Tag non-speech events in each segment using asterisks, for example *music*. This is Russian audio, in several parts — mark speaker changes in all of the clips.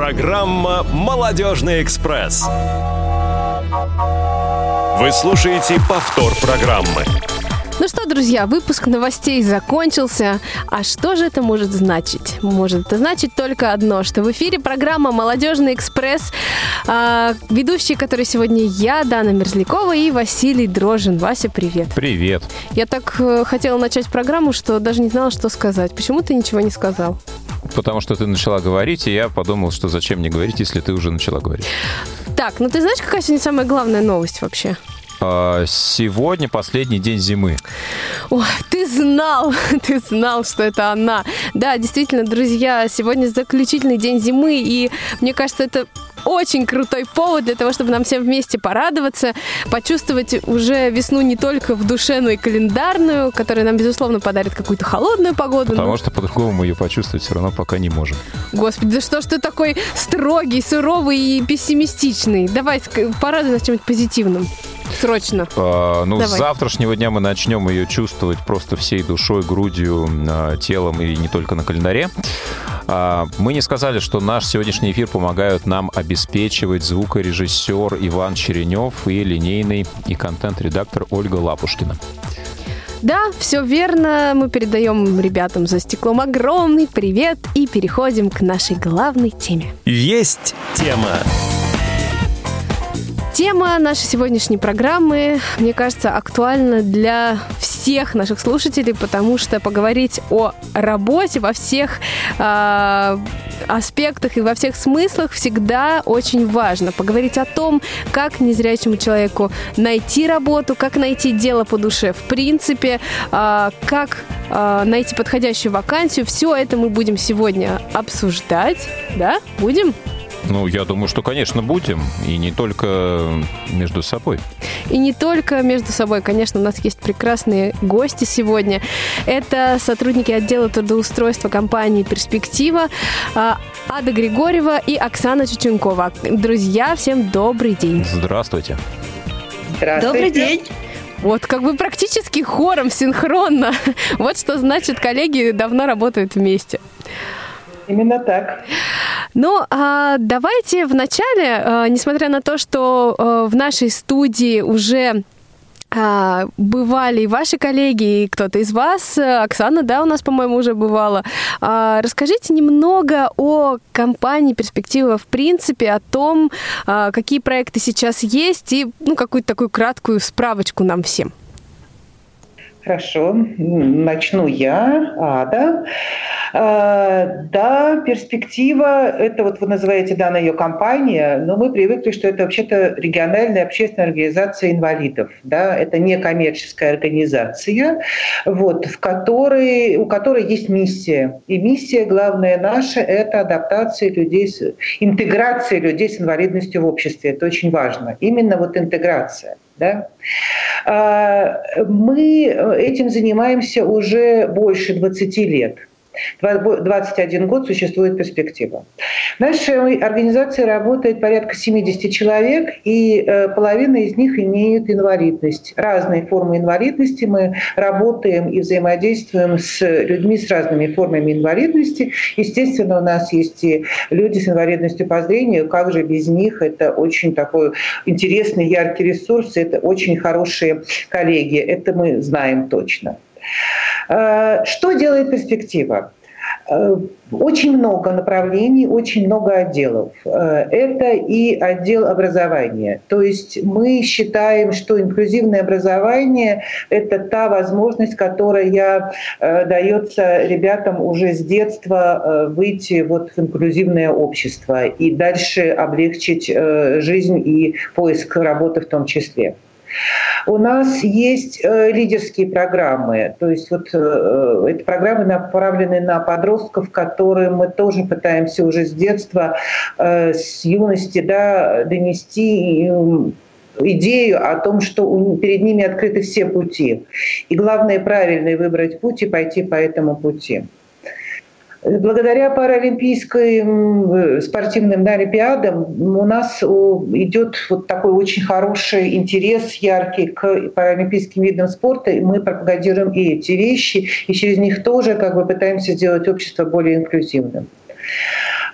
Speaker 1: Программа «Молодежный экспресс». Вы слушаете повтор программы.
Speaker 2: Ну что, друзья, выпуск новостей закончился. А что же это может значить? Может это значить только одно, что в эфире программа «Молодежный экспресс». А, ведущие, которые сегодня я, Дана Мерзлякова и Василий Дрожин. Вася, привет.
Speaker 3: Привет.
Speaker 2: Я так э, хотела начать программу, что даже не знала, что сказать. Почему ты ничего не сказал?
Speaker 3: Потому что ты начала говорить, и я подумал, что зачем мне говорить, если ты уже начала говорить.
Speaker 2: Так, ну ты знаешь, какая сегодня самая главная новость вообще?
Speaker 3: А, Сегодня последний день зимы.
Speaker 2: Ой, ты знал, *laughs* ты знал, что это она. Да, действительно, друзья, сегодня заключительный день зимы, и мне кажется, это очень крутой повод для того, чтобы нам всем вместе порадоваться, почувствовать уже весну не только в душе, но и календарную, которая нам, безусловно, подарит какую-то холодную погоду.
Speaker 3: Потому
Speaker 2: но-
Speaker 3: что по-другому мы ее почувствовать все равно пока не можем.
Speaker 2: Господи, да что ж ты такой строгий, суровый и пессимистичный? Давай, порадуй нас чем-нибудь позитивным. Срочно.
Speaker 3: А, ну, с
Speaker 2: Давай.
Speaker 3: завтрашнего дня мы начнем ее чувствовать просто всей душой, грудью, а, телом и не только на календаре. А, Мы не сказали, что наш сегодняшний эфир помогают нам обеспечивать звукорежиссер Иван Черенев и линейный и контент-редактор Ольга Лапушкина.
Speaker 2: Да, все верно. Мы передаем ребятам за стеклом огромный привет и переходим к нашей главной теме.
Speaker 1: Есть тема.
Speaker 2: Тема нашей сегодняшней программы, мне кажется, актуальна для всех наших слушателей, потому что поговорить о работе во всех э, аспектах и во всех смыслах всегда очень важно. Поговорить о том, как незрячему человеку найти работу, как найти дело по душе в принципе, э, как э, найти подходящую вакансию. Все это мы будем сегодня обсуждать, да? Будем?
Speaker 3: Ну, я думаю, что, конечно, будем. И не только между собой.
Speaker 2: И не только между собой, конечно, у нас есть прекрасные гости сегодня. Это сотрудники отдела трудоустройства компании «Перспектива» а, Ада Григорьева и Оксана Чученкова. Друзья, всем добрый день.
Speaker 3: Здравствуйте.
Speaker 4: Здравствуйте.
Speaker 5: Добрый день.
Speaker 2: Вот как бы практически хором, синхронно. *laughs* Вот что значит, коллеги давно работают вместе.
Speaker 4: Именно так.
Speaker 2: Ну, а давайте вначале, а, несмотря на то, что а, в нашей студии уже а, бывали и ваши коллеги, и кто-то из вас, Оксана, да, у нас, по-моему, уже бывала. Расскажите немного о компании «Перспектива» в принципе, о том, какие проекты сейчас есть, и ну, какую-то такую краткую справочку нам всем.
Speaker 4: Хорошо. Начну я, Ада. А, Да, перспектива, это вот вы называете данная ее компания, но мы привыкли, что это вообще-то региональная общественная организация инвалидов. Да? Это не коммерческая организация, вот, в которой, у которой есть миссия. И миссия главная наша – это адаптация людей, интеграция людей с инвалидностью в обществе. Это очень важно. Именно вот интеграция. Да? А, Мы этим занимаемся уже больше 20 лет. Два- 21 год существует перспектива. В нашей организации работает порядка 70 человек, и э, половина из них имеют инвалидность. Разные формы инвалидности. Мы работаем и взаимодействуем с людьми с разными формами инвалидности. Естественно, у нас есть и люди с инвалидностью по зрению. Как же без них? Это очень такой интересный, яркий ресурс. Это очень хорошие коллеги. Это мы знаем точно. Э, Что делает перспектива? Э, Очень много направлений, очень много отделов. Э, Это и отдел образования. То есть мы считаем, что инклюзивное образование – это та возможность, которая дается ребятам уже с детства выйти вот в инклюзивное общество и дальше облегчить жизнь и поиск работы в том числе. У нас есть э, лидерские программы, то есть вот э, эти программы направлены на подростков, которым мы тоже пытаемся уже с детства, э, с юности да, донести м, идею о том, что перед ними открыты все пути. И главное правильно выбрать путь и пойти по этому пути. Благодаря паралимпийским э, спортивным да, олимпиадам у нас идет вот такой очень хороший интерес яркий к паралимпийским видам спорта. И мы пропагандируем и эти вещи, и через них тоже как бы пытаемся сделать общество более инклюзивным.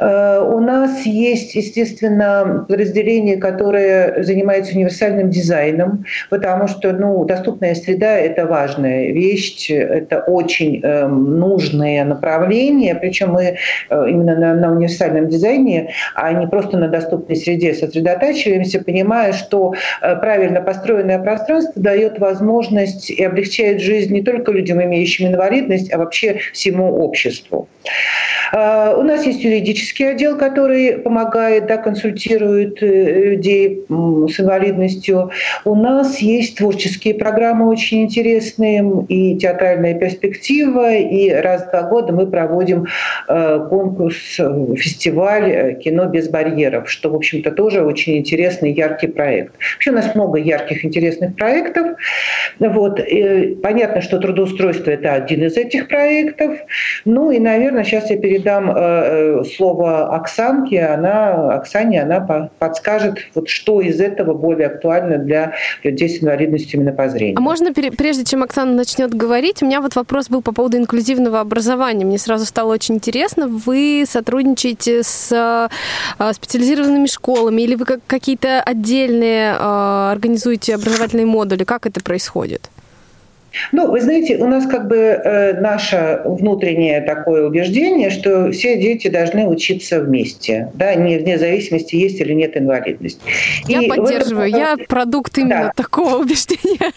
Speaker 4: Э, у нас есть, естественно, подразделение, которое занимается универсальным дизайном, потому что ну, доступная среда – это важная вещь, это очень э, нужное направление, причем мы э, именно на, на универсальном дизайне, а не просто на доступной среде сосредотачиваемся, понимая, что э, правильно построенное пространство дает возможность и облегчает жизнь не только людям, имеющим инвалидность, а вообще всему обществу. Э, у нас есть юридический отдел, который помогает, да, консультирует э, людей с инвалидностью. У нас есть творческие программы очень интересные, и театральная перспектива, и раз в два года мы проводим э, конкурс, фестиваль «Кино без барьеров», что, в общем-то, тоже очень интересный, яркий проект. Вообще у нас много ярких, интересных проектов. Вот. И понятно, что трудоустройство – это один из этих проектов. Ну и, наверное, сейчас я передам э, слово Оксанке. Она, Оксане она подскажет, вот что из этого более актуально для людей с инвалидностью именно по зрению.
Speaker 2: А можно, прежде чем Оксана начнет говорить, у меня вот вопрос был по поводу инклюзивного образования. Мне сразу стало очень интересно. Вы сотрудничаете с э, специализированными школами или вы какие-то отдельные э, организуете образовательные модули? Как это происходит?
Speaker 4: Ну, вы знаете, у нас как бы э, наше внутреннее такое убеждение, что все дети должны учиться вместе, да, не вне зависимости, есть или нет инвалидность.
Speaker 2: Я и поддерживаю, этом... я продукт именно да. такого убеждения.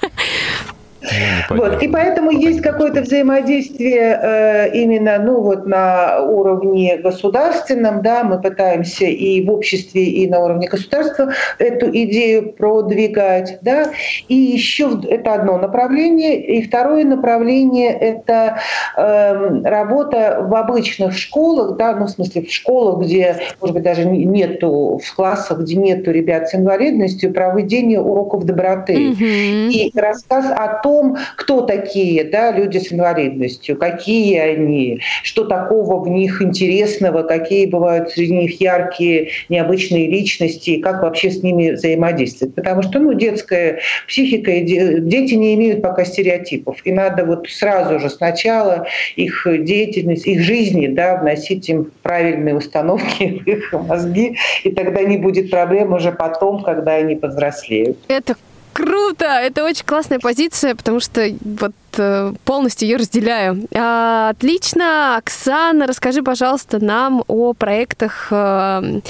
Speaker 4: Вот. И поэтому есть какое-то взаимодействие э, именно ну, вот на уровне государственном. Да, мы пытаемся и в обществе, и на уровне государства эту идею продвигать. Да. И еще это одно направление. И второе направление – это э, работа в обычных школах, да, ну, в смысле в школах, где, может быть, даже нету, в классах, где нету ребят с инвалидностью, проведение уроков доброты. Mm-hmm. И рассказ о том, том, кто такие да, люди с инвалидностью, какие они, что такого в них интересного, какие бывают среди них яркие, необычные личности, и как вообще с ними взаимодействовать. Потому что ну, детская психика, дети не имеют пока стереотипов. И надо вот сразу же сначала их деятельность, их жизни да, вносить им правильные установки в их мозги, и тогда не будет проблем уже потом, когда они повзрослеют.
Speaker 2: Это Круто! Это очень классная позиция, потому что вот э, полностью ее разделяю. А, отлично. Оксана, расскажи, пожалуйста, нам о проектах, э,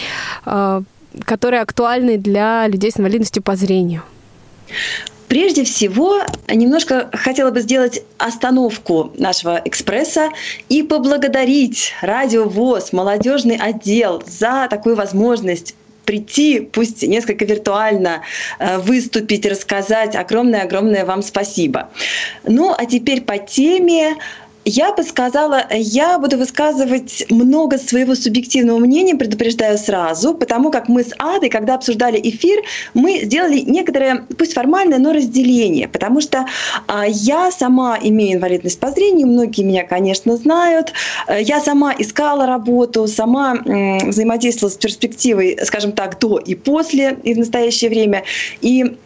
Speaker 2: э, которые актуальны для людей с инвалидностью по зрению.
Speaker 5: Прежде всего, немножко хотела бы сделать остановку нашего экспресса и поблагодарить Радио ВОЗ, молодежный отдел за такую возможность прийти, пусть несколько виртуально э, выступить, рассказать. Огромное-огромное вам спасибо. Ну, а теперь по теме я бы сказала, я буду высказывать много своего субъективного мнения, предупреждаю сразу, потому как мы с Адой, когда обсуждали эфир, мы сделали некоторое, пусть формальное, но разделение, потому что а, я сама имею инвалидность по зрению, многие меня, конечно, знают, я сама искала работу, сама м, взаимодействовала с перспективой, скажем так, до и после, и в настоящее время, и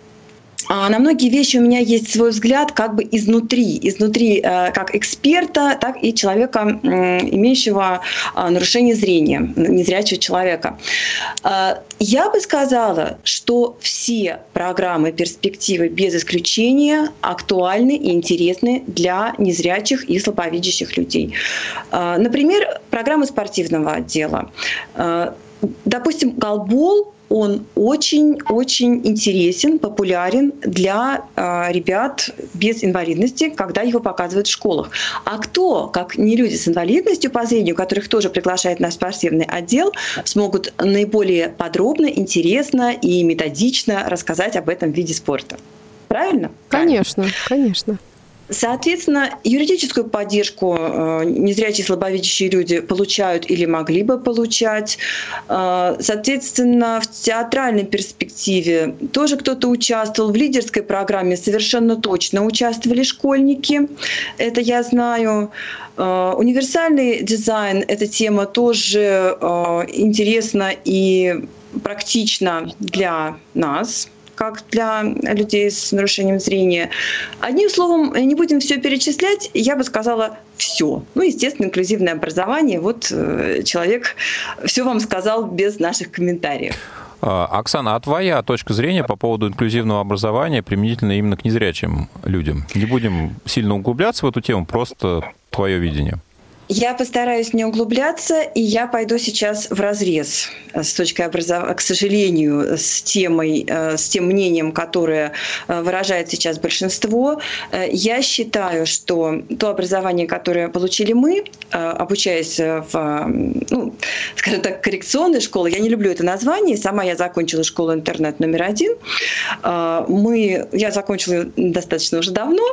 Speaker 5: а, на многие вещи у меня есть свой взгляд как бы изнутри, изнутри э, как эксперта, так и человека, имеющего а, нарушение зрения, незрячего человека. А, я бы сказала, что все программы перспективы без исключения актуальны и интересны для незрячих и слабовидящих людей. Например, программы спортивного отдела. Допустим, голбол он очень-очень интересен, популярен для э, ребят без инвалидности, когда его показывают в школах. А кто, как не люди с инвалидностью по зрению, которых тоже приглашает наш спортивный отдел, смогут наиболее подробно, интересно и методично рассказать об этом виде спорта? Правильно?
Speaker 2: Конечно, конечно.
Speaker 5: Соответственно, юридическую поддержку э, незрячие слабовидящие люди получают или могли бы получать. Э, соответственно, в театральной перспективе тоже кто-то участвовал. В лидерской программе совершенно точно участвовали школьники. Это я знаю. Э, универсальный дизайн – эта тема тоже интересна и практична для нас, как для людей с нарушением зрения. Одним словом, не будем все перечислять, я бы сказала все. Ну, естественно, инклюзивное образование. Вот э, человек все вам сказал без наших комментариев.
Speaker 3: А, Оксана, а твоя точка зрения по поводу инклюзивного образования применительно именно к незрячим людям? Не будем сильно углубляться в эту тему, просто твое видение.
Speaker 5: Я постараюсь не углубляться, и я пойду сейчас в разрез с точки образования, к сожалению, с темой, э, с тем мнением, которое э, выражает сейчас большинство. Э, я считаю, что то образование, которое получили мы, обучаясь в, ну, *laughs* скажем так, коррекционной школе, я не люблю это название, сама я закончила школу интернет номер один. Мы, я закончила достаточно уже давно,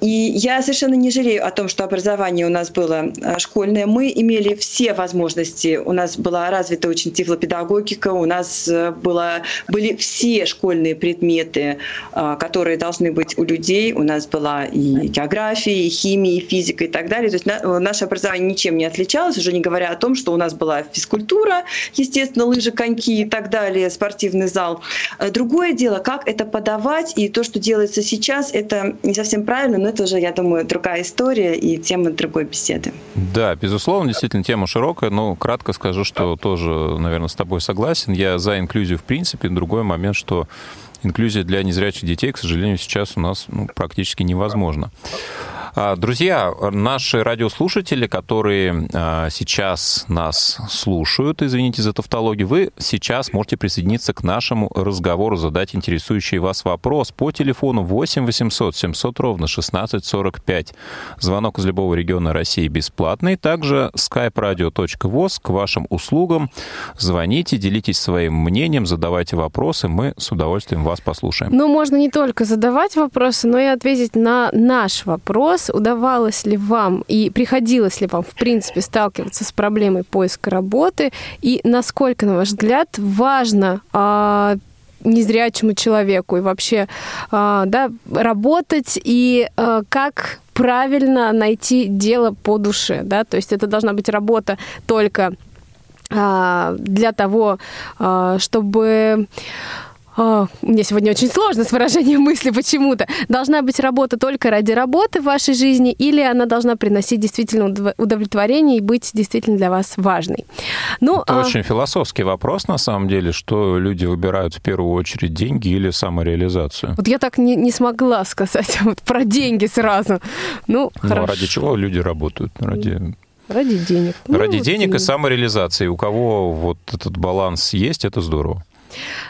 Speaker 5: и я совершенно не жалею о том, что образование у нас было Э, школьная, мы имели все возможности. У нас была развита очень тифлопедагогика, у нас э, было, были все школьные предметы, э, которые должны быть у людей. У нас была и география, и химия, и физика, и так далее. То есть наше образование ничем не отличалось, уже не говоря о том, что у нас была физкультура, естественно, лыжи, коньки и так далее, спортивный зал. Другое дело, как это подавать, и то, что делается сейчас, это не совсем правильно, но это уже, я думаю, другая история и тема другой беседы.
Speaker 3: Да, безусловно, действительно, тема широкая, но кратко скажу, что тоже, наверное, с тобой согласен. Я за инклюзию в принципе. Другой момент, что инклюзия для незрячих детей, к сожалению, сейчас у нас ну, практически невозможна. А, друзья, наши радиослушатели, которые а, сейчас нас слушают, извините за тавтологию, вы сейчас можете присоединиться к нашему разговору, задать интересующий вас вопрос по телефону 8 800 700 ровно 1645. Звонок из любого региона России бесплатный. Также skype-radio.voz к вашим услугам. Звоните, делитесь своим мнением, задавайте вопросы, мы с удовольствием вас послушаем.
Speaker 2: Ну, можно не только задавать вопросы, но и ответить на наш вопрос удавалось ли вам и приходилось ли вам, в принципе, сталкиваться с проблемой поиска работы, и насколько, на ваш взгляд, важно а, незрячему человеку и вообще а, да, работать и а, как правильно найти дело по душе, да, то есть это должна быть работа только а, для того, а, чтобы о, мне сегодня очень сложно с выражением мысли почему-то. Должна быть работа только ради работы в вашей жизни или она должна приносить действительно удовлетворение и быть действительно для вас важной?
Speaker 3: Ну, Это а... очень философский вопрос, на самом деле, что люди выбирают в первую очередь деньги или самореализацию.
Speaker 2: Вот я так не, не смогла сказать *laughs* вот про деньги сразу. Ну,
Speaker 3: ну а ради чего люди работают? Ради
Speaker 2: Ради денег.
Speaker 3: Ради ну, денег и самореализации. У кого вот этот баланс есть, это здорово.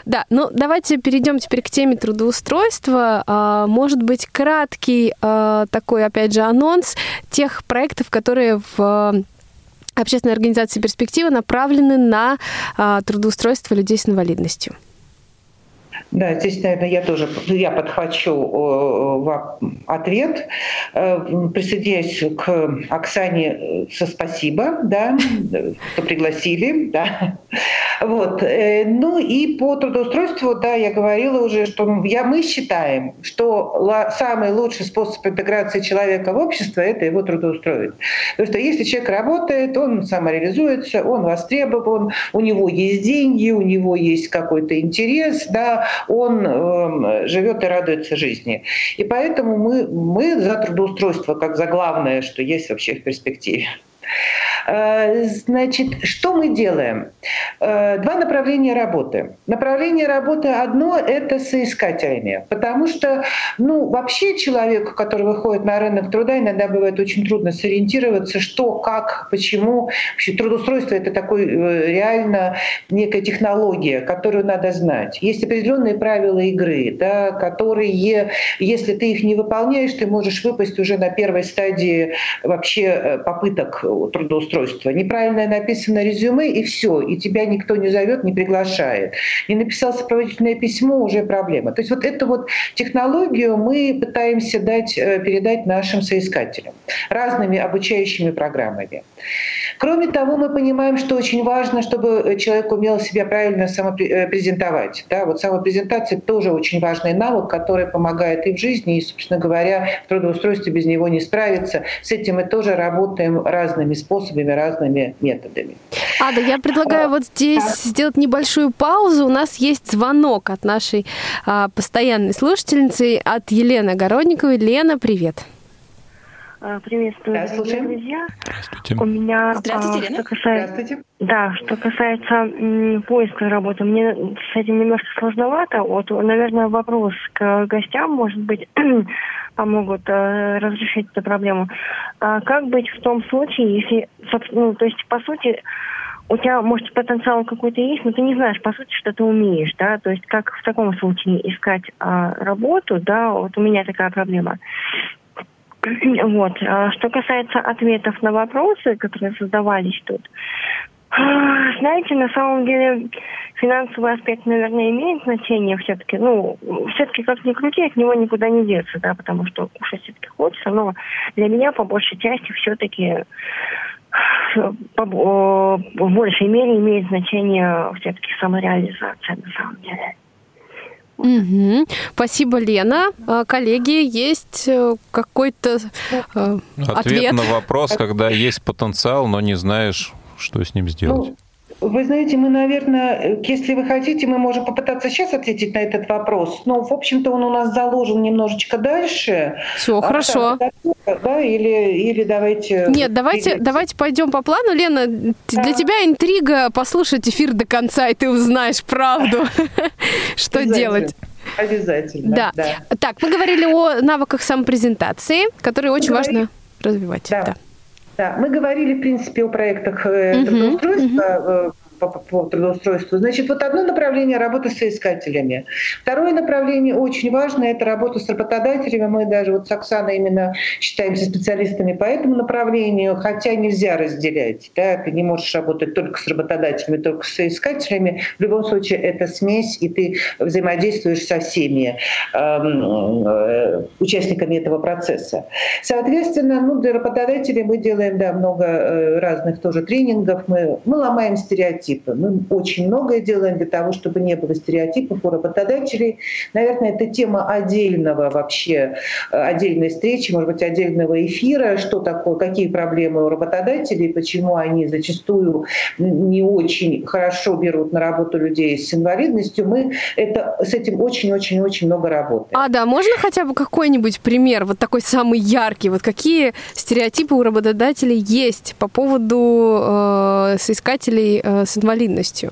Speaker 2: Да, ну давайте перейдем теперь к теме трудоустройства. А, может быть, краткий а, такой, опять же, анонс тех проектов, которые в общественной организации «Перспектива» направлены на а, трудоустройство людей с инвалидностью.
Speaker 4: Да, здесь, наверное, я тоже я подхвачу э, ответ. Э, присоединяюсь к Оксане э, со спасибо, да, что пригласили, да. Вот. Ну и по трудоустройству, да, я говорила уже, что я, мы считаем, что самый лучший способ интеграции человека в общество – это его трудоустроить. Потому что если человек работает, он самореализуется, он востребован, у него есть деньги, у него есть какой-то интерес, да, он э, живет и радуется жизни. И поэтому мы, мы за трудоустройство как за главное, что есть вообще в перспективе. Э, значит, что мы делаем? Э, два направления работы. Направление работы одно – это соискателями, потому что, ну, вообще человеку, который выходит на рынок труда, иногда бывает очень трудно сориентироваться, что, как, почему. Вообще трудоустройство – это такой э, реально некая технология, которую надо знать. Есть определенные правила игры, да, которые, если ты их не выполняешь, ты можешь выпасть уже на первой стадии вообще попыток трудоустройства. Неправильно написано резюме, и все, и тебя никто не зовет, не приглашает. Не написал сопроводительное письмо, уже проблема. То есть вот эту вот технологию мы пытаемся дать, э, передать нашим соискателям разными обучающими программами. Кроме того, мы понимаем, что очень важно, чтобы человек умел себя правильно самопрезентовать. Да, вот самопрезентация тоже очень важный навык, который помогает и в жизни, и, собственно говоря, в трудоустройстве без него не справиться. С этим мы тоже работаем разными способами, разными методами.
Speaker 2: Ада, я предлагаю вот здесь сделать небольшую паузу. У нас есть звонок от нашей а, постоянной слушательницы, от Елены Огородниковой. Лена, привет.
Speaker 6: А, приветствую,
Speaker 4: Да, слушаем.
Speaker 6: друзья.
Speaker 3: Здравствуйте.
Speaker 6: У меня,
Speaker 5: Здравствуйте,
Speaker 6: а,
Speaker 5: Лена.
Speaker 6: что касается,
Speaker 4: Здравствуйте.
Speaker 6: да, что касается м, поиска работы, мне с этим немножко сложновато. Вот, наверное, вопрос к гостям, может быть, *clears throat* помогут э, разрешить эту проблему. А как быть в том случае, если, ну, то есть, по сути, у тебя, может, потенциал какой-то есть, но ты не знаешь, по сути, что ты умеешь, да, то есть как в таком случае искать а, работу, да, вот у меня такая проблема. Вот. А Что касается ответов на вопросы, которые задавались тут, а, знаете, на самом деле финансовый аспект, наверное, имеет значение все-таки. Ну, все-таки как ни крути, от него никуда не деться, да, потому что кушать все-таки хочется, но для меня по большей части все-таки о, в большей мере имеет значение все-таки самореализация на самом деле.
Speaker 2: Мгм. Спасибо, Лена. А, Коллеги, есть э, какой-то э,
Speaker 3: Ответ,
Speaker 2: ответ?
Speaker 3: на вопрос, когда есть потенциал, но не знаешь, что с ним сделать.
Speaker 4: Ну, вы знаете, мы, наверное, если вы хотите, мы можем попытаться сейчас ответить на этот вопрос. Но, в общем-то, он у нас заложен немножечко дальше.
Speaker 2: Все,
Speaker 4: А,
Speaker 2: хорошо.
Speaker 4: так, Да, или, или давайте...
Speaker 2: Нет, давайте, давайте пойдем по плану. Лена, т- для тебя интрига послушать эфир до конца, и ты узнаешь правду, *laughs* что делать.
Speaker 4: Обязательно,
Speaker 2: Да.
Speaker 4: да.
Speaker 2: Так, мы говорили о навыках самопрезентации, которые очень важно развивать.
Speaker 4: Да.
Speaker 2: Да.
Speaker 4: Да, мы говорили, в принципе, о проектах э, трудоустройства, э, по, по- по трудоустройству. Значит, вот одно направление – работа с соискателями. Второе направление очень важное – это работа с работодателями. Мы даже вот с Оксаной именно считаемся специалистами по этому направлению, хотя нельзя разделять. Да? Ты не можешь работать только с работодателями, только с соискателями. В любом случае, это смесь, и ты взаимодействуешь со всеми эм, э, участниками этого процесса. Соответственно, ну, для работодателей мы делаем да, много э, разных тоже тренингов. Мы, мы ломаем стереотипы. Мы очень многое делаем для того, чтобы не было стереотипов у работодателей. Наверное, это тема отдельного вообще, э, отдельной встречи, может быть, отдельного эфира, что такое, какие проблемы у работодателей, почему они зачастую не очень хорошо берут на работу людей с инвалидностью. Мы это, с этим очень-очень-очень много работаем.
Speaker 2: А, да, можно хотя бы какой-нибудь пример, вот такой самый яркий, вот какие стереотипы у работодателей есть по поводу э, соискателей э, с инвалидностью?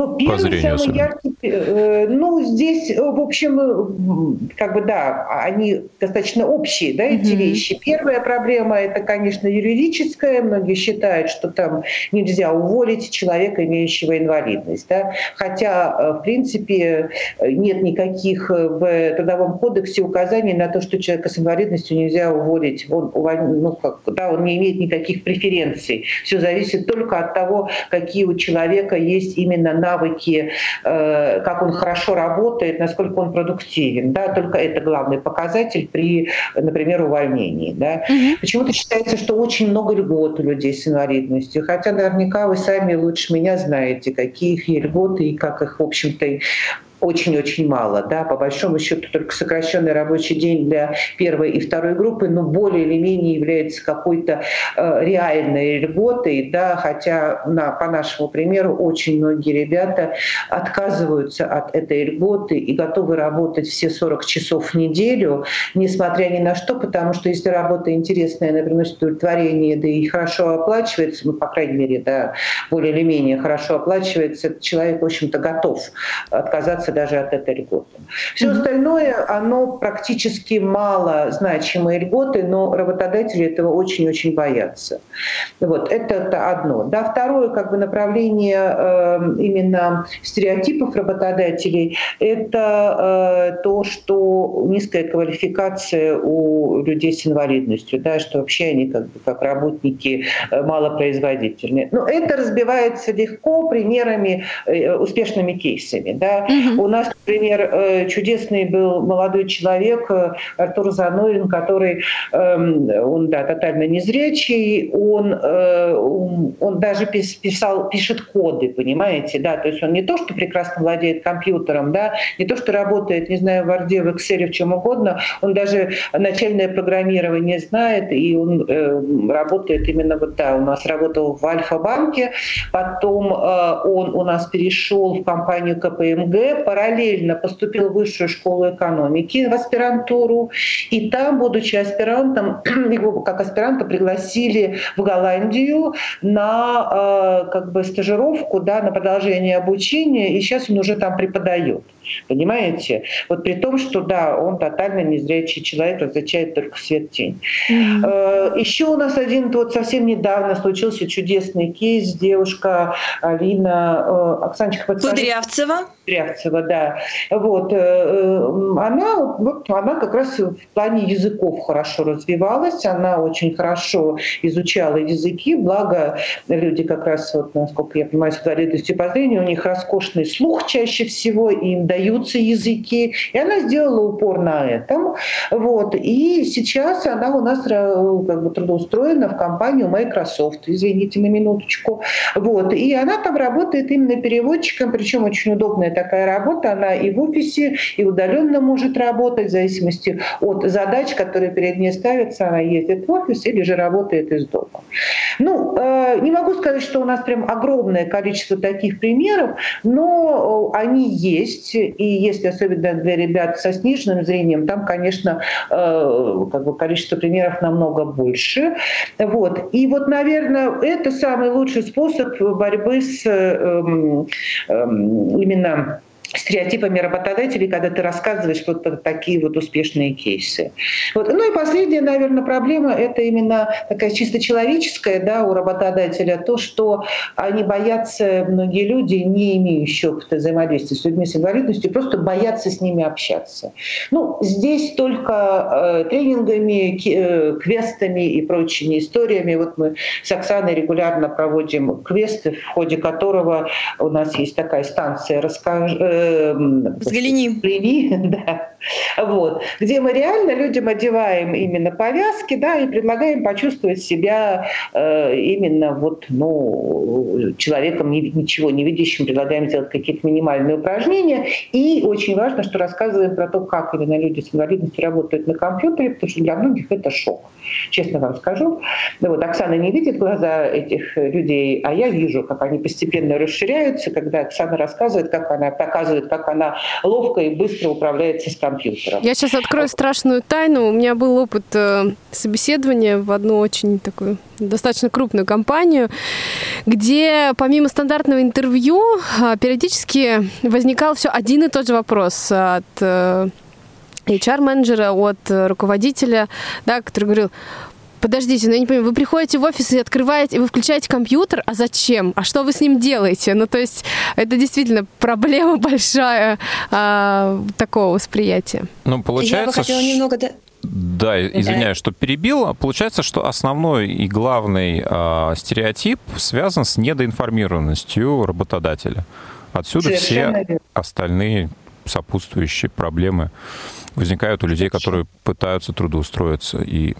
Speaker 4: Ну, первый
Speaker 3: зрению
Speaker 4: самый яркий, э, ну, здесь, э, в общем, э, как бы, да, они достаточно общие, да, эти
Speaker 2: Мгм.
Speaker 4: вещи. Первая проблема – это, конечно, юридическая. Многие считают, что там нельзя уволить человека, имеющего инвалидность, да. Хотя, в принципе, нет никаких в Трудовом кодексе указаний на то, что человека с инвалидностью нельзя уволить. Он, ну, как, да, он не имеет никаких преференций. Все зависит только от того, какие у человека есть именно навыки, э, как он хорошо работает, насколько он продуктивен. Да? Только это главный показатель при, например, увольнении. Да? Почему-то считается, что очень много льгот у людей с инвалидностью, хотя наверняка вы сами лучше меня знаете, какие их льготы и как их, в общем-то, очень-очень мало. Да? По большому счету только сокращенный рабочий день для первой и второй группы, но более или менее является какой-то э, реальной льготой, да? хотя на, по нашему примеру очень многие ребята отказываются от этой льготы и готовы работать все 40 часов в неделю, несмотря ни на что, потому что если работа интересная, она приносит удовлетворение, да и хорошо оплачивается, ну, по крайней мере, да, более или менее хорошо оплачивается, человек, в общем-то, готов отказаться даже от этой льготы. Все остальное, оно практически мало значимые льготы, но работодатели этого очень-очень боятся. Вот, это, это одно. Да, второе как бы направление э, именно стереотипов работодателей – это э, то, что низкая квалификация у людей с инвалидностью, да, что вообще они как, бы, как работники э, малопроизводительные. Но это разбивается легко примерами, э, успешными кейсами. Да. Угу. У нас, например, э, чудесный был молодой человек э, Артур Занорин, который, эм, он, да, тотально незрячий, он, э, он даже писал, пишет коды, понимаете, да, то есть он не то, что прекрасно владеет компьютером, да, не то, что работает, не знаю, в Word, в Excel, в чем угодно, он даже начальное программирование знает, и он работает именно вот, да, у нас работал в Альфа-банке, потом он у нас перешел в компанию КПМГ, параллельно поступил в высшую школу экономики в аспирантуру, и там, будучи аспирантом, *clears throat* его как аспиранта пригласили в Голландию на э, как бы стажировку, да, на продолжение обучения, и сейчас он уже там преподает. Понимаете? Вот при том, что да, он тотально незрячий человек, различает только свет-тень. Mm-hmm. Еще у нас один вот совсем недавно случился чудесный кейс. Девушка Алина э, Оксанчик
Speaker 5: Кудрявцева.
Speaker 4: Кудрявцева, да. Вот. Э, она, вот, она как раз в плане языков хорошо развивалась, она очень хорошо изучала языки, благо люди как раз, вот, насколько я понимаю, с инвалидностью по зрению, у них роскошный слух чаще всего, и им даются языки. И она сделала упор на этом. Вот. И сейчас она у нас э, как бы трудоустроена в компанию Microsoft. Извините на минуточку. Вот. И она там работает именно переводчиком, причем очень удобная такая работа. Она и в офисе, и удаленно может работать, в зависимости от задач, которые перед ней ставятся. Она ездит в офис или же работает из дома. Ну, э, не могу сказать, что у нас прям огромное количество таких примеров, но э, они есть и если особенно для ребят со сниженным зрением, там, конечно, э, как бы количество примеров намного больше. Вот. И вот, наверное, это самый лучший способ борьбы с эм, эм, именно стереотипами работодателей, когда ты рассказываешь вот такие вот успешные кейсы. Вот. Ну и последняя, наверное, проблема – это именно такая чисто человеческая да, у работодателя, то, что они боятся, многие люди, не имеющие опыта взаимодействия с людьми с инвалидностью, просто боятся с ними общаться. Ну, здесь только э, тренингами, э, квестами и прочими историями. Вот мы с Оксаной регулярно проводим квесты, в ходе которого у нас есть такая станция «Расскажи», э,
Speaker 5: Взгляни.
Speaker 4: Взгляни, *laughs* да. Вот. Где мы реально людям одеваем именно повязки, да, и предлагаем почувствовать себя э, именно вот, ну, человеком ничего не видящим, предлагаем сделать какие-то минимальные упражнения. И очень важно, что рассказываем про то, как именно люди с инвалидностью работают на компьютере, потому что для многих это шок. Честно вам скажу. Ну, вот Оксана не видит глаза этих людей, а я вижу, как они постепенно расширяются, когда Оксана рассказывает, как она показывает, как она ловко и быстро управляется с компьютером.
Speaker 2: Я сейчас открою страшную тайну. У меня был опыт э, собеседования в одну очень такую достаточно крупную компанию, где помимо стандартного интервью э, периодически возникал все один и тот же вопрос от э, HR-менеджера, от руководителя, да, который говорил, Подождите, ну я не понимаю, вы приходите в офис и открываете, вы включаете компьютер, а зачем? А что вы с ним делаете? Ну, то есть это действительно проблема *laughs* большая а, такого восприятия.
Speaker 3: Ну, получается... Я бы
Speaker 5: хотела немного...
Speaker 3: Да, извиняюсь, что перебил. Получается, что основной и главный э, стереотип связан с недоинформированностью работодателя. Отсюда Совершенно все остальные сопутствующие проблемы возникают у людей, которые пытаются трудоустроиться и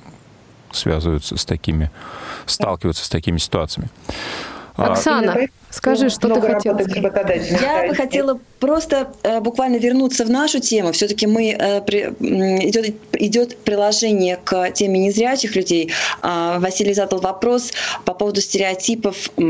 Speaker 3: связываются с такими, сталкиваются с такими ситуациями.
Speaker 2: Оксана, Скажи, что ты хотела.
Speaker 5: Я бы хотела просто э, буквально вернуться в нашу тему. Все-таки мы э, при, идет, идет приложение к теме незрячих людей. Э, Василий задал вопрос по поводу стереотипов, э,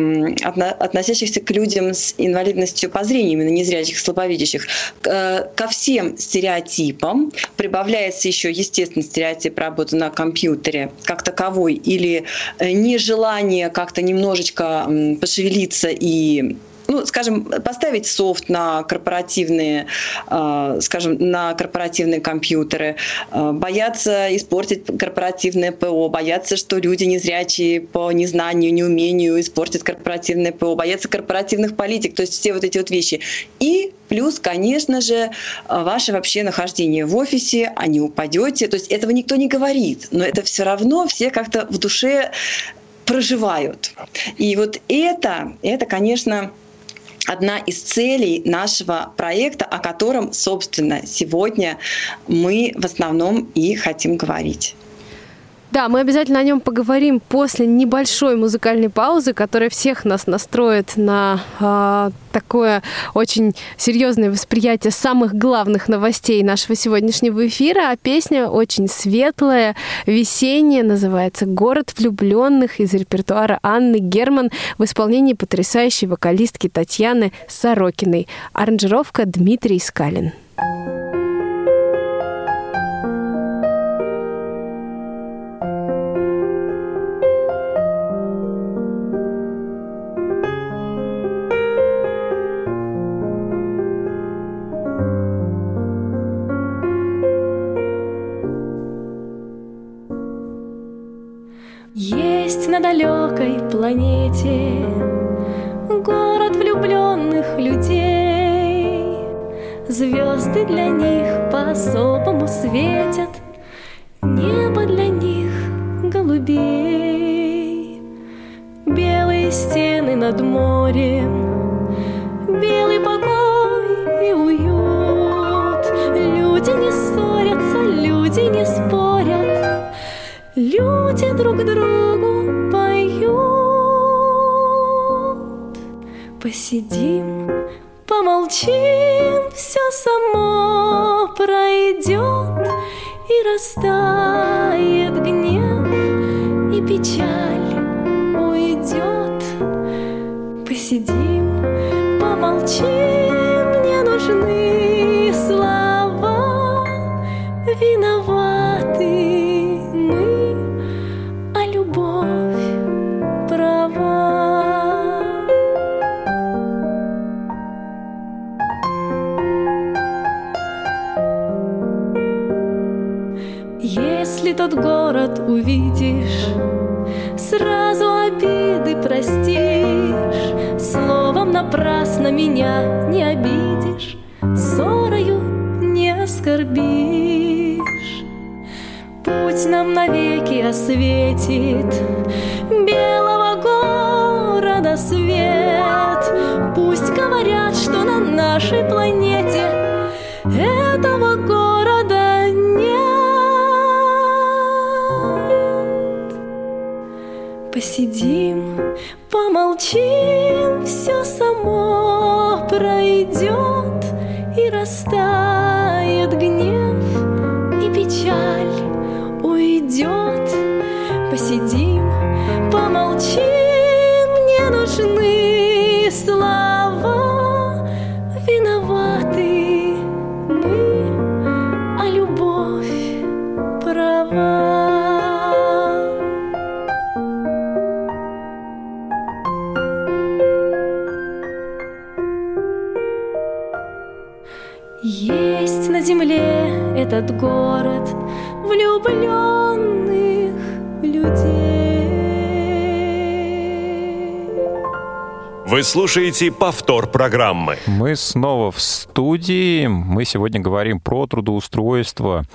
Speaker 5: относящихся к людям с инвалидностью по зрению, именно незрячих, слабовидящих. Э, ко всем стереотипам прибавляется еще, естественно, стереотип работы на компьютере как таковой или э, нежелание как-то немножечко пошевелиться и ну, скажем, поставить софт на корпоративные, э, скажем, на корпоративные компьютеры, э, бояться испортить корпоративное ПО, бояться, что люди незрячие по незнанию, неумению испортят корпоративное ПО, бояться корпоративных политик, то есть все вот эти вот вещи. И плюс, конечно же, ваше вообще нахождение в офисе, а не упадете, то есть этого никто не говорит, но это все равно все как-то в душе проживают. И вот это, это, конечно, одна из целей нашего проекта, о котором, собственно, сегодня мы в основном и хотим говорить.
Speaker 2: Да, мы обязательно о нем поговорим после небольшой музыкальной паузы, которая всех нас настроит на э, такое очень серьезное восприятие самых главных новостей нашего сегодняшнего эфира. А песня очень светлая, весенняя, называется «Город влюбленных» из репертуара Анны Герман в исполнении потрясающей вокалистки Татьяны Сорокиной. Аранжировка Дмитрий Скалин. thank you
Speaker 7: на далекой планете. Город влюбленных людей. Звезды для них по-особому светят. Небо для них голубей. Белые стены над морем. Белый покой и уют. Люди не ссорятся, люди не спорят. Люди друг другу Посидим, помолчим, все само пройдет И растает гнев, и печаль уйдет. Посидим, помолчим,
Speaker 1: слушаете повтор программы.
Speaker 3: Мы снова в студии. Мы сегодня говорим про трудоустройство.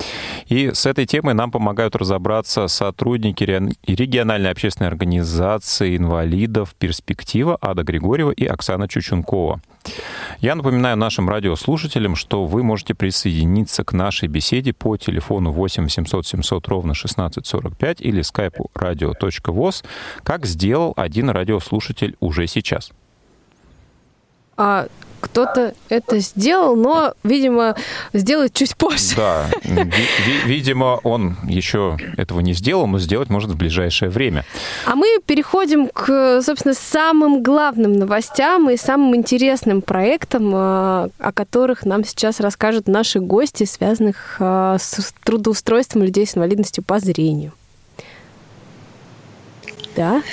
Speaker 3: И с этой темой нам помогают разобраться сотрудники региональной общественной организации инвалидов «Перспектива» Ада Григорьева и Оксана Чучункова. Я напоминаю нашим радиослушателям, что вы можете присоединиться к нашей беседе по телефону 8 800 700 ровно 1645 или скайпу radio.voz, как сделал один радиослушатель уже сейчас.
Speaker 2: А кто-то это сделал, но, видимо, сделает чуть позже.
Speaker 3: Да, видимо, он еще этого не сделал, но сделать может в ближайшее время.
Speaker 2: А мы переходим к, собственно, самым главным новостям и самым интересным проектам, а, о которых нам сейчас расскажут наши гости, связанных а, с трудоустройством людей с инвалидностью по зрению.
Speaker 5: Да?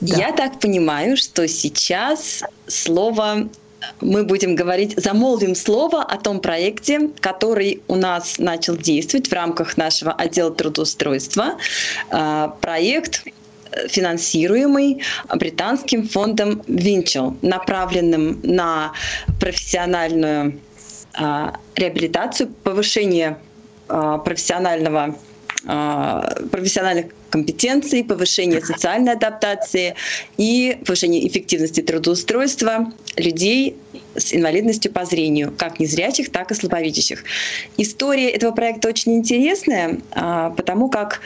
Speaker 5: Я да. так понимаю, что сейчас слово мы будем говорить, замолвим слово о том проекте, который у нас начал действовать в рамках нашего отдела трудоустройства. А, проект финансируемый британским фондом Винчел, направленным на профессиональную а, реабилитацию, повышение а, профессионального профессиональных компетенций, повышение социальной адаптации и повышение эффективности трудоустройства людей с инвалидностью по зрению, как незрячих, так и слабовидящих. История этого проекта очень интересная, потому как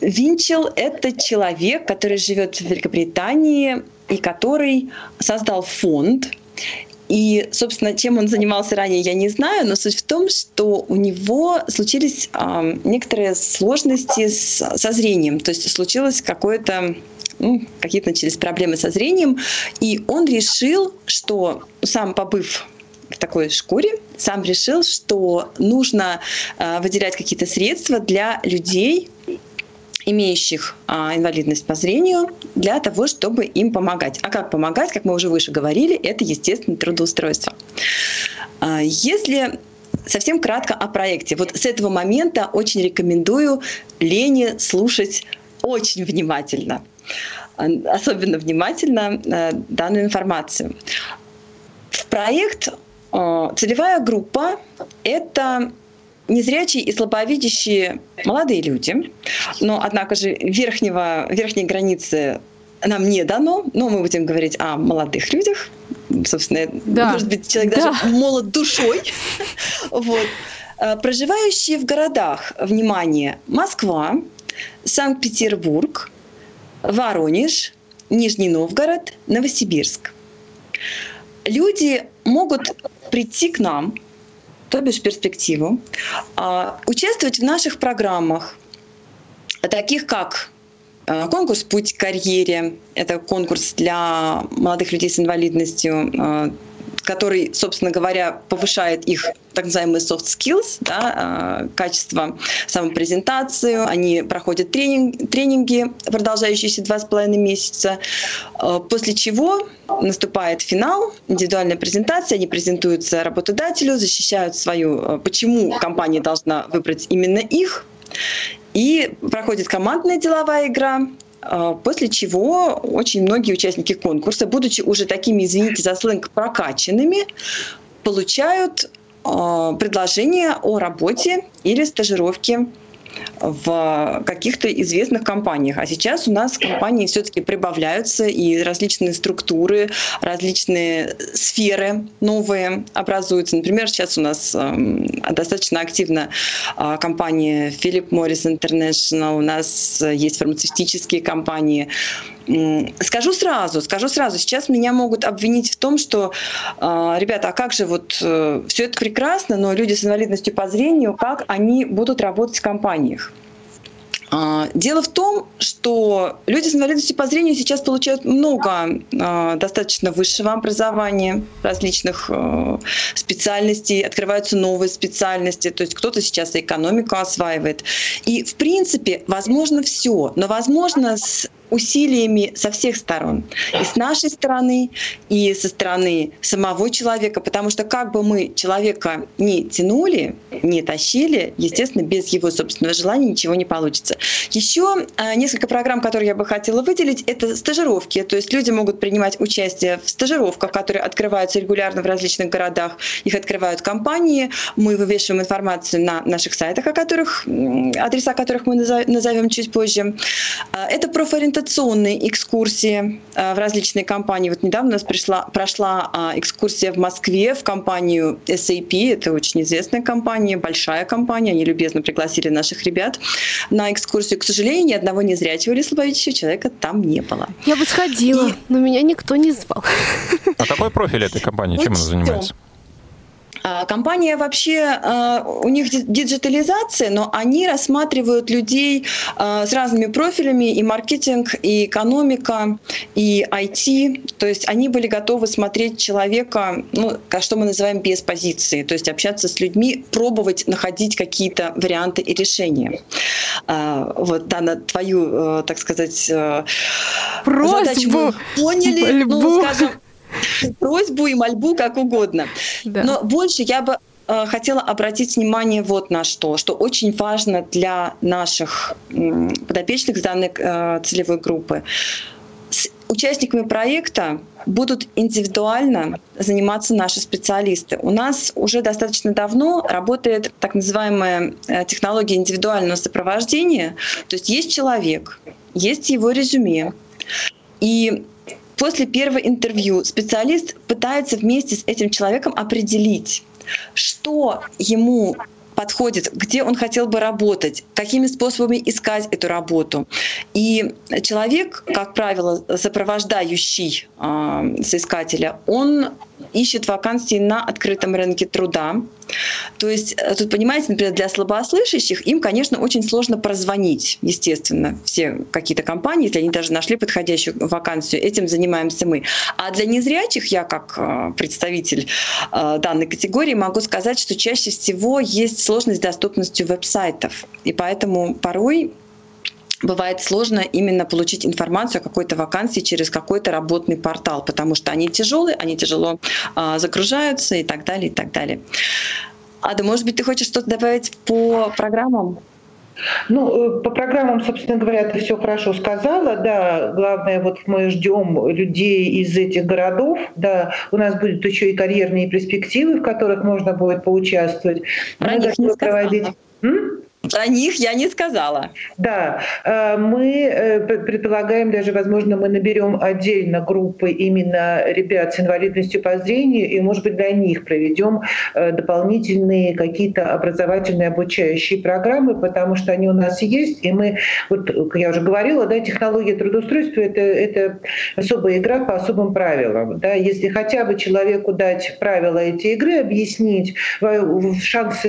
Speaker 5: Винчел — это человек, который живет в Великобритании и который создал фонд. И, собственно, чем он занимался ранее, я не знаю, но суть в том, что у него случились э, некоторые сложности с, со зрением. То есть случилось какое-то ну, какие-то начались проблемы со зрением, и он решил, что сам побыв в такой шкуре, сам решил, что нужно э, выделять какие-то средства для людей, имеющих а, инвалидность по зрению для того, чтобы им помогать. А как помогать, как мы уже выше говорили, это, естественно, трудоустройство. А, если совсем кратко о проекте. Вот с этого момента очень рекомендую Лене слушать очень внимательно, особенно внимательно э, данную информацию. В проект э, целевая группа – это незрячие и слабовидящие молодые люди, но, однако же, верхнего, верхней границы нам не дано, но мы будем говорить о молодых людях. Собственно, да. может быть, человек да. даже молод душой. вот. Э, проживающие в городах, внимание, Москва, Санкт-Петербург, Воронеж, Нижний Новгород, Новосибирск. Люди могут прийти к нам то бишь перспективу, а, участвовать в наших программах, таких как а, конкурс «Путь к карьере». Это конкурс для молодых людей с инвалидностью, а, который, собственно говоря, повышает их так называемые soft skills, да, качество самопрезентацию. Они проходят тренинг, тренинги, продолжающиеся два с половиной месяца, после чего наступает финал, индивидуальная презентация, они презентуются работодателю, защищают свою, э, почему компания должна выбрать именно их, и проходит командная деловая игра, после чего очень многие участники конкурса, будучи уже такими, извините за сленг, прокачанными, получают предложение о работе или стажировке в каких-то известных компаниях. А сейчас у нас компании все-таки прибавляются, и различные структуры, различные сферы новые образуются. Например, сейчас у нас э, достаточно активна э, компания Philip Morris International, у нас есть фармацевтические компании. Скажу сразу, скажу сразу, сейчас меня могут обвинить в том, что, э, ребята, а как же вот э, все это прекрасно, но люди с инвалидностью по зрению, как они будут работать в компаниях? А, дело в том, что люди с инвалидностью по зрению сейчас получают много а, достаточно высшего образования, различных а, специальностей, открываются новые специальности, то есть кто-то сейчас экономику осваивает. И, в принципе, возможно все, но возможно с усилиями со всех сторон. И с нашей стороны, и со стороны самого человека, потому что как бы мы человека не тянули, не тащили, естественно, без его собственного желания ничего не получится. Еще а, несколько программ, которые я бы хотела выделить, это стажировки. То есть люди могут принимать участие в стажировках, которые открываются регулярно в различных городах. Их открывают компании. Мы вывешиваем информацию на наших сайтах, о которых, адреса которых мы назовем чуть позже. А, это профориентация ориентационные экскурсии э, в различные компании. Вот недавно у нас пришла, прошла а, экскурсия в Москве в компанию SAP. Это очень известная компания, большая компания. Они любезно пригласили наших ребят на экскурсию. К сожалению, ни одного незрячего или слабовидящего человека там не было.
Speaker 2: Я бы сходила, И... но меня никто не звал.
Speaker 3: А какой профиль этой компании? Чем она занимается?
Speaker 5: А, компания вообще, а, у них диджитализация, но они рассматривают людей а, с разными профилями, и маркетинг, и экономика, и IT. То есть они были готовы смотреть человека, ну, что мы называем без позиции, то есть общаться с людьми, пробовать находить какие-то варианты и решения. Вот, да, на твою, так сказать,
Speaker 2: Просьбу. задачу мы
Speaker 5: поняли. Ну, скажем, просьбу и мольбу, как угодно. Да. Но больше я бы э, хотела обратить внимание вот на что, что очень важно для наших подопечных данной э, целевой группы. участниками проекта будут индивидуально заниматься наши специалисты. У нас уже достаточно давно работает так называемая э, технология индивидуального сопровождения. То есть есть человек, есть его резюме. И после первого интервью специалист пытается вместе с этим человеком определить, что ему подходит, где он хотел бы работать, какими способами искать эту работу. И человек, как правило, сопровождающий э, соискателя, он ищет вакансии на открытом рынке труда. То есть, э, тут, понимаете, например, для слабослышащих им, конечно, очень сложно прозвонить, естественно, все какие-то компании, если они даже нашли подходящую вакансию, этим занимаемся мы. А для незрячих я, как э, представитель э, данной категории, могу сказать, что чаще всего есть сложность с доступностью веб-сайтов. И поэтому порой бывает сложно именно получить информацию о какой-то вакансии через какой-то работный портал, потому что они тяжелые, они тяжело э, загружаются и так далее, и так далее. Ада, может быть, ты хочешь что-то добавить по программам?
Speaker 4: Ну, э, по программам, собственно говоря, ты все хорошо сказала. Да, главное, вот мы ждем людей из этих городов. Да, у нас будут еще и карьерные перспективы, в которых можно будет поучаствовать.
Speaker 5: Про мы готовы проводить. М? Про них я не сказала.
Speaker 4: Да, э, мы э, предполагаем, даже, возможно, мы наберем отдельно группы именно ребят с инвалидностью по зрению, и, может быть, для них проведем э, дополнительные какие-то образовательные обучающие программы, потому что они у нас есть, и мы, вот я уже говорила, да, технология трудоустройства это, это особая игра по особым правилам. Да, если хотя бы человеку дать правила эти игры, объяснить, шансы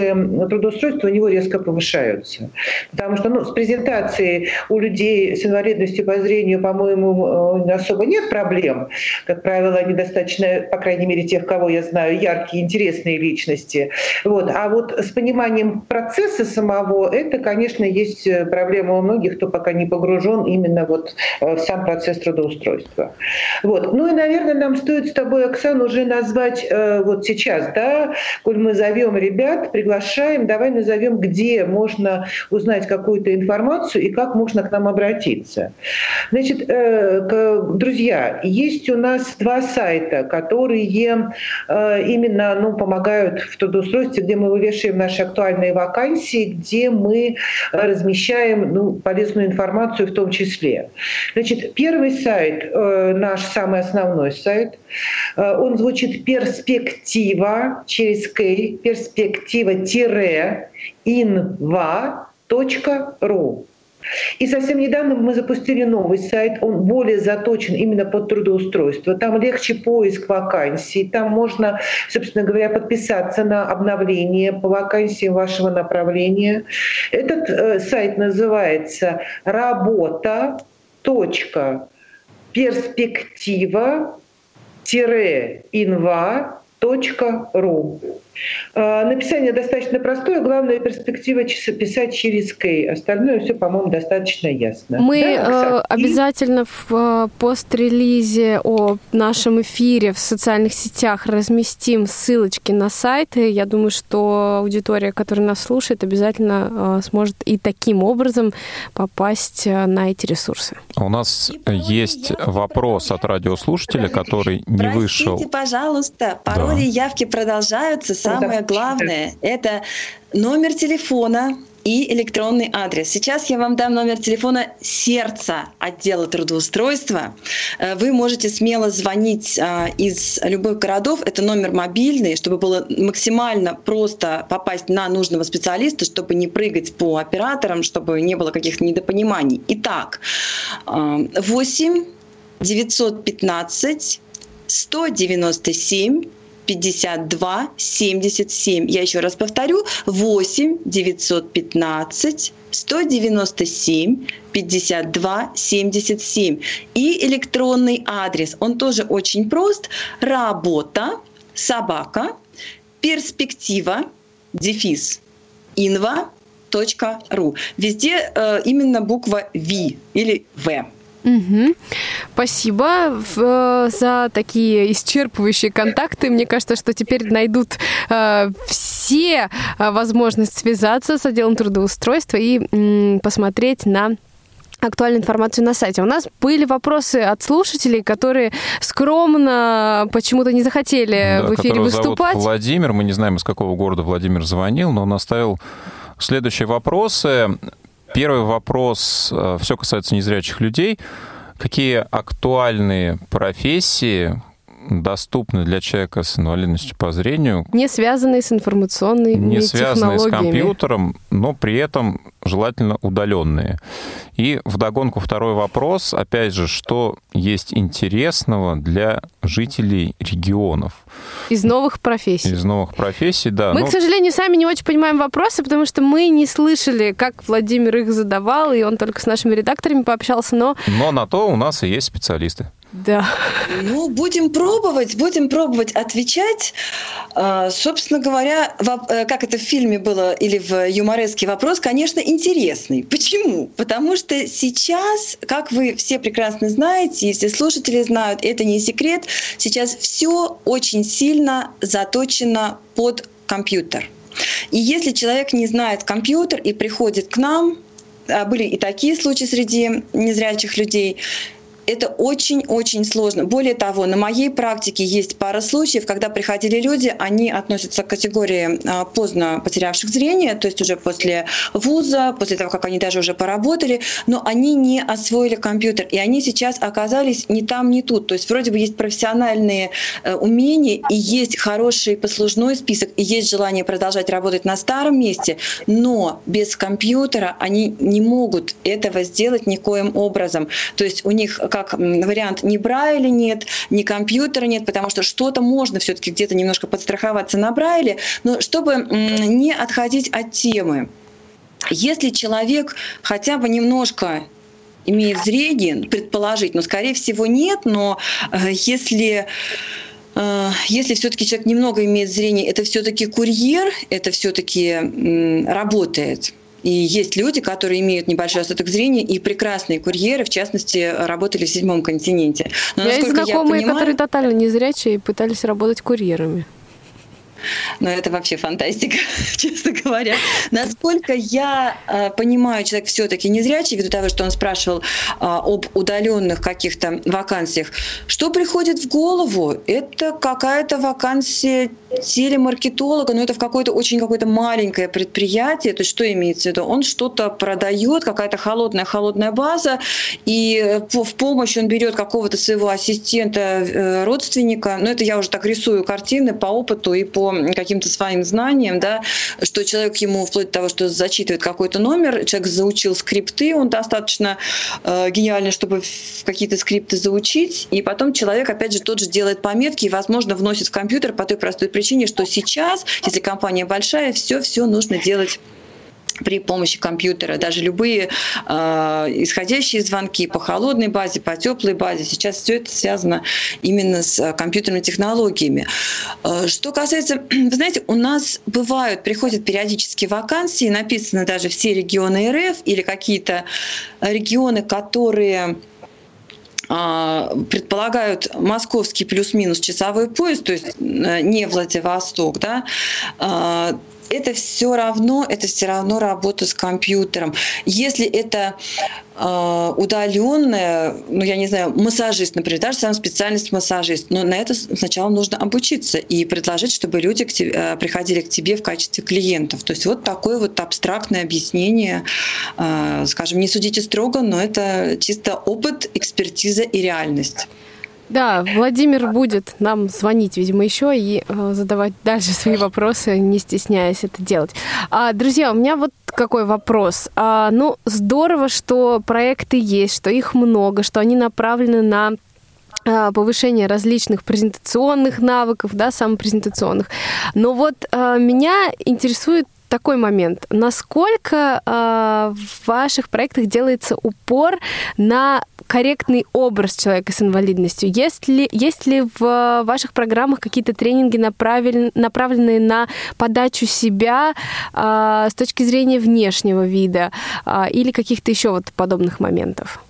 Speaker 4: трудоустройства у него резко повышаются отличаются. Потому что ну, с презентацией у людей с инвалидностью по зрению, по-моему, э, особо нет проблем. Как правило, они достаточно, по крайней мере, тех, кого я знаю, яркие, интересные личности. Вот. А вот с пониманием процесса самого, это, конечно, есть э, проблема у многих, кто пока не погружен именно вот э, в сам процесс трудоустройства. Вот. Ну и, наверное, нам стоит с тобой, Оксана, уже назвать вот сейчас, да, коль мы зовем ребят, приглашаем, давай назовем, где можно можно узнать какую-то информацию и как можно к нам обратиться. Значит, э, друзья, есть у нас два сайта, которые э, именно ну, помогают в трудоустройстве, где мы вывешиваем наши актуальные вакансии, где мы размещаем ну, полезную информацию в том числе. Значит, первый сайт, э, наш самый основной сайт, он звучит «Перспектива» через «К», «Перспектива» inva.ru. И совсем недавно мы запустили новый сайт, он более заточен именно под трудоустройство. Там легче поиск вакансий, там можно, собственно говоря, подписаться на обновление по вакансиям вашего направления. Этот э, сайт называется работа. перспектива инва ру. А, написание достаточно простое, главное перспектива писать через Кей. Остальное все, по-моему, достаточно ясно.
Speaker 2: Мы да, э, обязательно в э, пост-релизе о нашем эфире в социальных сетях разместим ссылочки на сайты. Я думаю, что аудитория, которая нас слушает, обязательно э, сможет и таким образом попасть на эти ресурсы.
Speaker 3: У нас есть вопрос от радиослушателя, который не
Speaker 5: Простите,
Speaker 3: вышел.
Speaker 5: Простите, пожалуйста, пароли да. явки продолжаются самое главное — это номер телефона и электронный адрес. Сейчас я вам дам номер телефона сердца отдела трудоустройства. Э, вы можете смело звонить а, из любых городов. Это номер мобильный, чтобы было максимально просто попасть на нужного специалиста, чтобы не прыгать по операторам, чтобы не было каких-то недопониманий. Итак, 8 915 197 52 77. Я еще раз повторю. 8 915 197 52 77. И электронный адрес. Он тоже очень прост. Работа, собака, перспектива, дефис, инва, ру. Везде э, именно буква V или В.
Speaker 2: Угу. Спасибо э, за такие исчерпывающие контакты. Мне кажется, что теперь найдут э, все э, возможность связаться с отделом трудоустройства и посмотреть на актуальную информацию на сайте. У нас были вопросы от слушателей, которые скромно почему-то не захотели
Speaker 3: Да,
Speaker 2: в эфире выступать.
Speaker 3: Зовут Владимир, мы не знаем, из какого города Владимир звонил, но он оставил следующие вопросы. Первый вопрос, все касается незрячих людей. Какие актуальные профессии доступны для человека с инвалидностью по зрению,
Speaker 2: Не связанные с информационными
Speaker 3: не связанные с компьютером, но при этом желательно удаленные. И вдогонку второй вопрос, опять же, что есть интересного для жителей регионов
Speaker 2: Из новых профессий.
Speaker 3: из новых профессий, да.
Speaker 2: Мы,
Speaker 3: ну,
Speaker 2: к сожалению, сами не очень понимаем вопросы, потому что мы не слышали, как Владимир их задавал, и он только с нашими редакторами пообщался, но
Speaker 3: но на то у нас и есть специалисты.
Speaker 2: Да.
Speaker 5: Ну, будем пробовать, будем пробовать отвечать. А, Собственно говоря, э, как это в фильме было или в юмореске вопрос, конечно, интересный. Почему? Потому что сейчас, как вы все прекрасно знаете, и все слушатели знают, это не секрет, сейчас все очень сильно заточено под компьютер. И если человек не знает компьютер и приходит к нам, а были и такие случаи среди незрячих людей, это очень-очень сложно. Более того, на моей практике есть пара случаев, когда приходили люди, они относятся к категории а, поздно потерявших зрение, то есть уже после вуза, после того, как они даже уже поработали, но они не освоили компьютер, и они сейчас оказались не там, не тут. То есть вроде бы есть профессиональные э, умения, и есть хороший послужной список, и есть желание продолжать работать на старом месте, но без компьютера они не могут этого сделать никоим образом. То есть у них как вариант ни Брайля нет, ни компьютера нет, потому что что-то можно все-таки где-то немножко подстраховаться на Брайле, но чтобы не отходить от темы. Если человек хотя бы немножко имеет зрение, предположить, но скорее всего нет, но э, если э, если все-таки человек немного имеет зрение, это все-таки курьер, это все-таки работает. И есть люди, которые имеют небольшой остаток зрения, и прекрасные курьеры, в частности, работали в седьмом континенте. Но, я
Speaker 2: знакомые,
Speaker 5: понимаю-
Speaker 2: которые тотально незрячие и пытались работать курьерами.
Speaker 5: Но это вообще фантастика, *laughs* честно говоря. Насколько я э, понимаю, человек все-таки незрячий, ввиду того, что он спрашивал э, об удаленных каких-то вакансиях, что приходит в голову? Это какая-то вакансия телемаркетолога, но это в какое-то очень какое-то маленькое предприятие. То есть что имеется в виду? Он что-то продает, какая-то холодная-холодная база, и э, в помощь он берет какого-то своего ассистента, э, родственника. Но это я уже так рисую картины по опыту и по каким-то своим знаниям, да, что человек ему вплоть до того, что зачитывает какой-то номер, человек заучил скрипты, он достаточно э, гениальный, чтобы какие-то скрипты заучить, и потом человек, опять же, тот же делает пометки и, возможно, вносит в компьютер по той простой причине, что сейчас, если компания большая, все-все нужно делать при помощи компьютера. Даже любые э, исходящие звонки по холодной базе, по теплой базе, сейчас все это связано именно с э, компьютерными технологиями. Э, что касается, *clears throat* вы знаете, у нас бывают, приходят периодически вакансии, написано даже все регионы РФ или какие-то регионы, которые предполагают московский плюс-минус часовой пояс, то есть э, не Владивосток, да, это все равно, это все равно работа с компьютером. Если это э, удаленная, ну я не знаю, массажист, например, даже сам специальность массажист, но на это сначала нужно обучиться и предложить, чтобы люди к тебе, э, приходили к тебе в качестве клиентов. То есть вот такое вот абстрактное объяснение, э, скажем, не судите строго, но это чисто опыт, экспертиза и реальность.
Speaker 2: Да, Владимир будет нам звонить, видимо, еще и э, задавать дальше свои вопросы, не стесняясь это делать. А, друзья, у меня вот какой вопрос. А, ну, здорово, что проекты есть, что их много, что они направлены на а, повышение различных презентационных навыков, да, самопрезентационных. Но вот а, меня интересует такой момент. Насколько а, в ваших проектах делается упор на корректный образ человека с инвалидностью? Есть ли, есть ли в ваших программах какие-то тренинги, направлен- направленные на подачу себя а, с точки зрения внешнего вида а, или каких-то еще вот подобных моментов?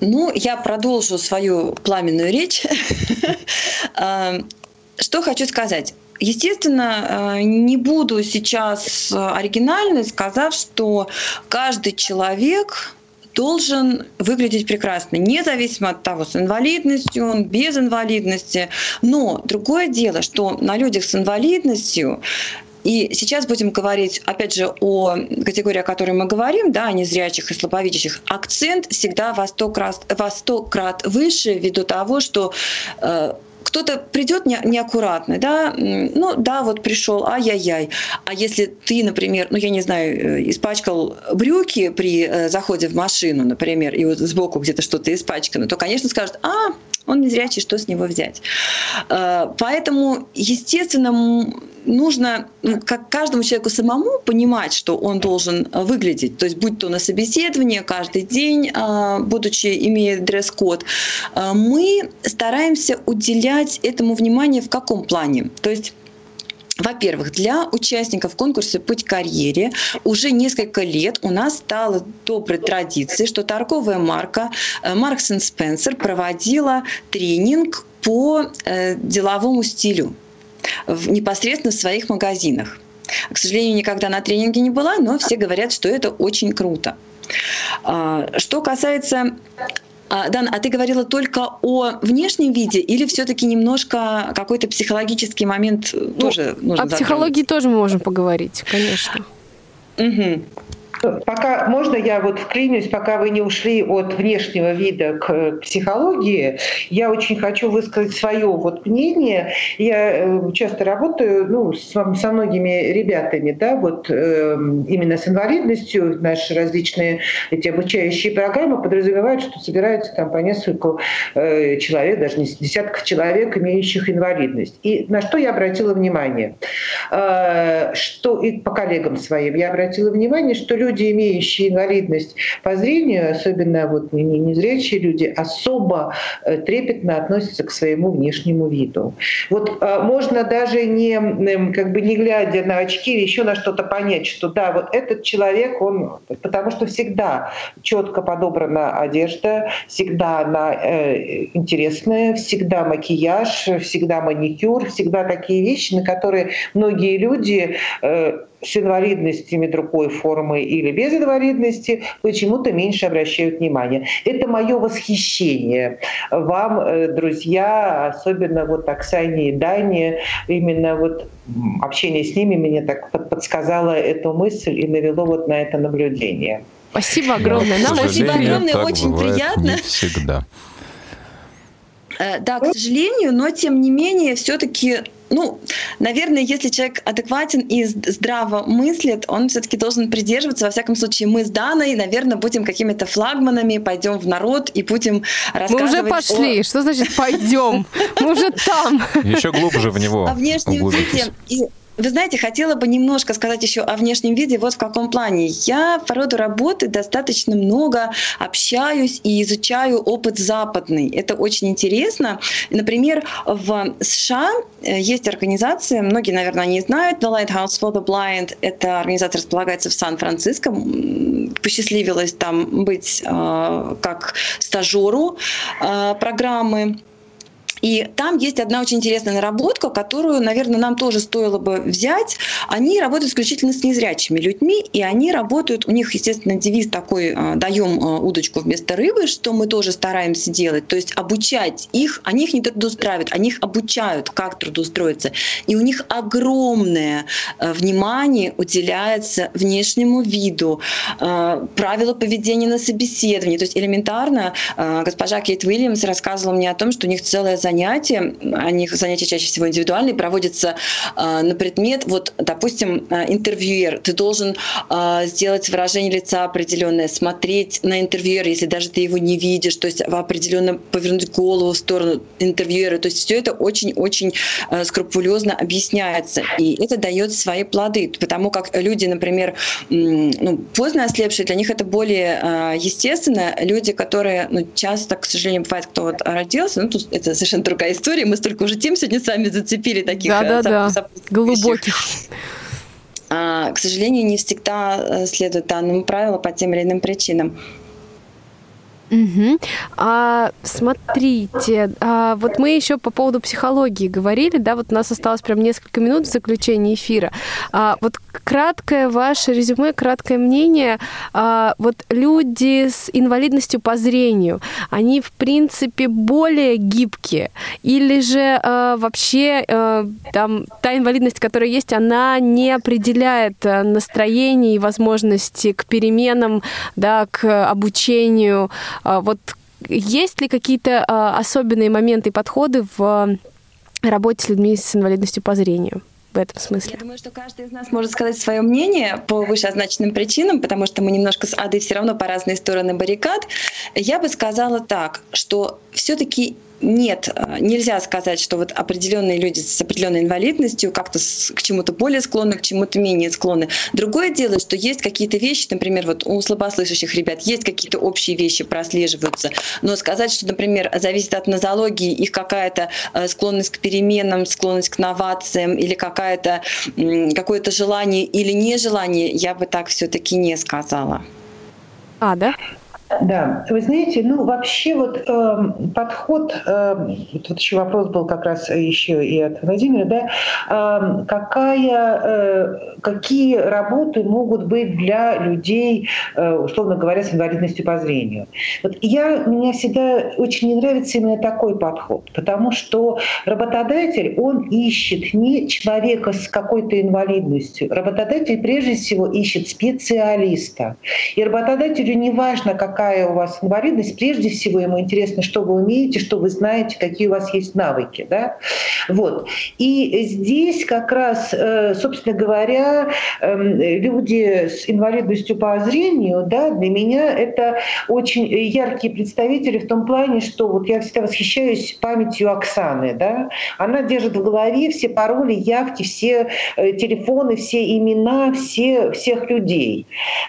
Speaker 5: Ну, я продолжу свою пламенную речь. А, *laughs* Что хочу сказать. Естественно, не буду сейчас оригинальной, сказав, что каждый человек должен выглядеть прекрасно, независимо от того, с инвалидностью он, без инвалидности. Но другое дело, что на людях с инвалидностью и сейчас будем говорить, опять же, о категории, о которой мы говорим, да, о незрячих и слабовидящих. Акцент всегда во сто крат, во сто крат выше ввиду того, что э, кто-то придет не, неаккуратный, да, ну да, вот пришел, ай-яй-яй. А если ты, например, ну я не знаю, э, испачкал брюки при э, заходе в машину, например, и вот сбоку где-то что-то испачкано, то, конечно, скажут, а, он незрячий, что с него взять? Э, поэтому, естественно, нужно ну, как каждому человеку самому понимать, что он должен выглядеть. То есть будь то на собеседование каждый день, а, будучи имея дресс-код, а, мы стараемся уделять этому внимание в каком плане? То есть во-первых, для участников конкурса «Путь к карьере» уже несколько лет у нас стала доброй традицией, что торговая марка э, Marks Spencer проводила тренинг по э, деловому стилю в, непосредственно в своих магазинах. К сожалению, никогда на тренинге не была, но все говорят, что это очень круто. А, что касается Дан, а ты говорила только о внешнем виде или все-таки немножко какой-то психологический момент ну, тоже нужно
Speaker 2: О затронуть? психологии тоже мы можем поговорить, конечно.
Speaker 4: Угу. Пока можно я вот вклинюсь, пока вы не ушли от внешнего вида к психологии, я очень хочу высказать свое вот мнение. Я э, часто работаю ну, с, со многими ребятами, да, вот э, именно с инвалидностью. Наши различные эти обучающие программы подразумевают, что собираются там по нескольку э, человек, даже не десятков человек, имеющих инвалидность. И на что я обратила внимание? Э, что и по коллегам своим я обратила внимание, что люди люди, имеющие инвалидность по зрению, особенно вот незрячие люди, особо э, трепетно относятся к своему внешнему виду. Вот э, можно даже не, как бы не глядя на очки или еще на что-то понять, что да, вот этот человек, он, потому что всегда четко подобрана одежда, всегда она э, интересная, всегда макияж, всегда маникюр, всегда такие вещи, на которые многие люди э, с инвалидностями другой формы или без инвалидности почему-то меньше обращают внимание. Это мое восхищение вам, э, друзья, особенно вот Оксане и Дане, именно вот общение с ними мне так подсказало эту мысль и навело вот на это наблюдение.
Speaker 2: Спасибо огромное.
Speaker 5: Нам очень огромное, очень приятно.
Speaker 3: Не всегда.
Speaker 5: Э, да, к сожалению, но тем не менее, все-таки ну, наверное, если человек адекватен и здраво мыслит, он все-таки должен придерживаться. Во всяком случае, мы с Даной, наверное, будем какими-то флагманами, пойдем в народ и будем рассказывать
Speaker 2: Мы уже пошли. О... Что значит пойдем? Мы уже там.
Speaker 3: Еще глубже в него.
Speaker 5: О внешнем виде. Вы знаете, хотела бы немножко сказать еще о внешнем виде. Вот в каком плане. Я по роду работы достаточно много общаюсь и изучаю опыт западный. Это очень интересно. Например, в США э, есть организация, многие, наверное, не знают, The Lighthouse for the Blind. Эта организация располагается в Сан-Франциско. Посчастливилось там быть э, как стажеру э, программы и там есть одна очень интересная наработка, которую, наверное, нам тоже стоило бы взять. Они работают исключительно с незрячими людьми, и они работают, у них, естественно, девиз такой а, «даем а, удочку вместо рыбы», что мы тоже стараемся делать. То есть обучать их, они их не трудоустраивают, они их обучают, как трудоустроиться. И у них огромное а, внимание уделяется внешнему виду, правила поведения на собеседовании. То есть элементарно госпожа Кейт Уильямс рассказывала мне о том, что у них целая занятие занятия, они занятия чаще всего индивидуальные, проводятся э, на предмет, вот, допустим, э, интервьюер, ты должен э, сделать выражение лица определенное, смотреть на интервьюера, если даже ты его не видишь, то есть определенно повернуть голову в сторону интервьюера, то есть все это очень-очень э, скрупулезно объясняется, и это дает свои плоды, потому как люди, например, ну, поздно ослепшие, для них это более э, естественно, люди, которые, ну, часто, к сожалению, бывает, кто вот родился, ну, тут это совершенно другая история. Мы столько уже тем сегодня сами зацепили таких
Speaker 2: да, да, да. глубоких.
Speaker 5: А, к сожалению, не всегда э, следует данному правилу по тем или иным причинам.
Speaker 2: Угу. А, смотрите, а, вот мы еще по поводу психологии говорили, да, вот у нас осталось прям несколько минут в заключении эфира. А, вот краткое ваше резюме, краткое мнение. А, вот люди с инвалидностью по зрению, они в принципе более гибкие, или же а, вообще а, там та инвалидность, которая есть, она не определяет настроение и возможности к переменам, да, к обучению а, вот есть ли какие-то а, особенные моменты и подходы в работе с людьми с инвалидностью по зрению? в этом смысле?
Speaker 5: Я думаю, что каждый из нас может сказать свое мнение по вышеозначенным причинам, потому что мы немножко с Адой все равно по разные стороны баррикад. Я бы сказала так, что все-таки нет, э, нельзя сказать, что вот определенные люди с определенной инвалидностью как-то к чему-то более склонны, к чему-то менее склонны. Другое дело, что есть какие-то вещи, например, вот у слабослышащих ребят есть какие-то общие вещи прослеживаются, но сказать, что, например, зависит от нозологии их какая-то э, склонность к переменам, склонность к новациям или какая-то какое-то желание или нежелание, я бы так все-таки не сказала.
Speaker 2: А, да?
Speaker 4: Да, вы знаете, ну вообще вот э, подход, э, тут еще вопрос был как раз еще и от Владимира, да, э, какая, э, какие работы могут быть для людей, э, условно говоря, с инвалидностью по зрению. Вот я, мне всегда очень не нравится именно такой подход, потому что работодатель, он ищет не человека с какой-то инвалидностью, работодатель прежде всего ищет специалиста. И работодателю не важно, какая какая у вас инвалидность, прежде всего ему интересно, что вы умеете, что вы знаете, какие у вас есть навыки. Да? Вот. И здесь как раз, э, собственно говоря, эм, люди с инвалидностью по зрению, да, для меня это очень яркие представители в том плане, что вот я всегда восхищаюсь памятью Оксаны. Да? Она держит в голове все пароли, явки, все э, телефоны, все имена все, всех людей.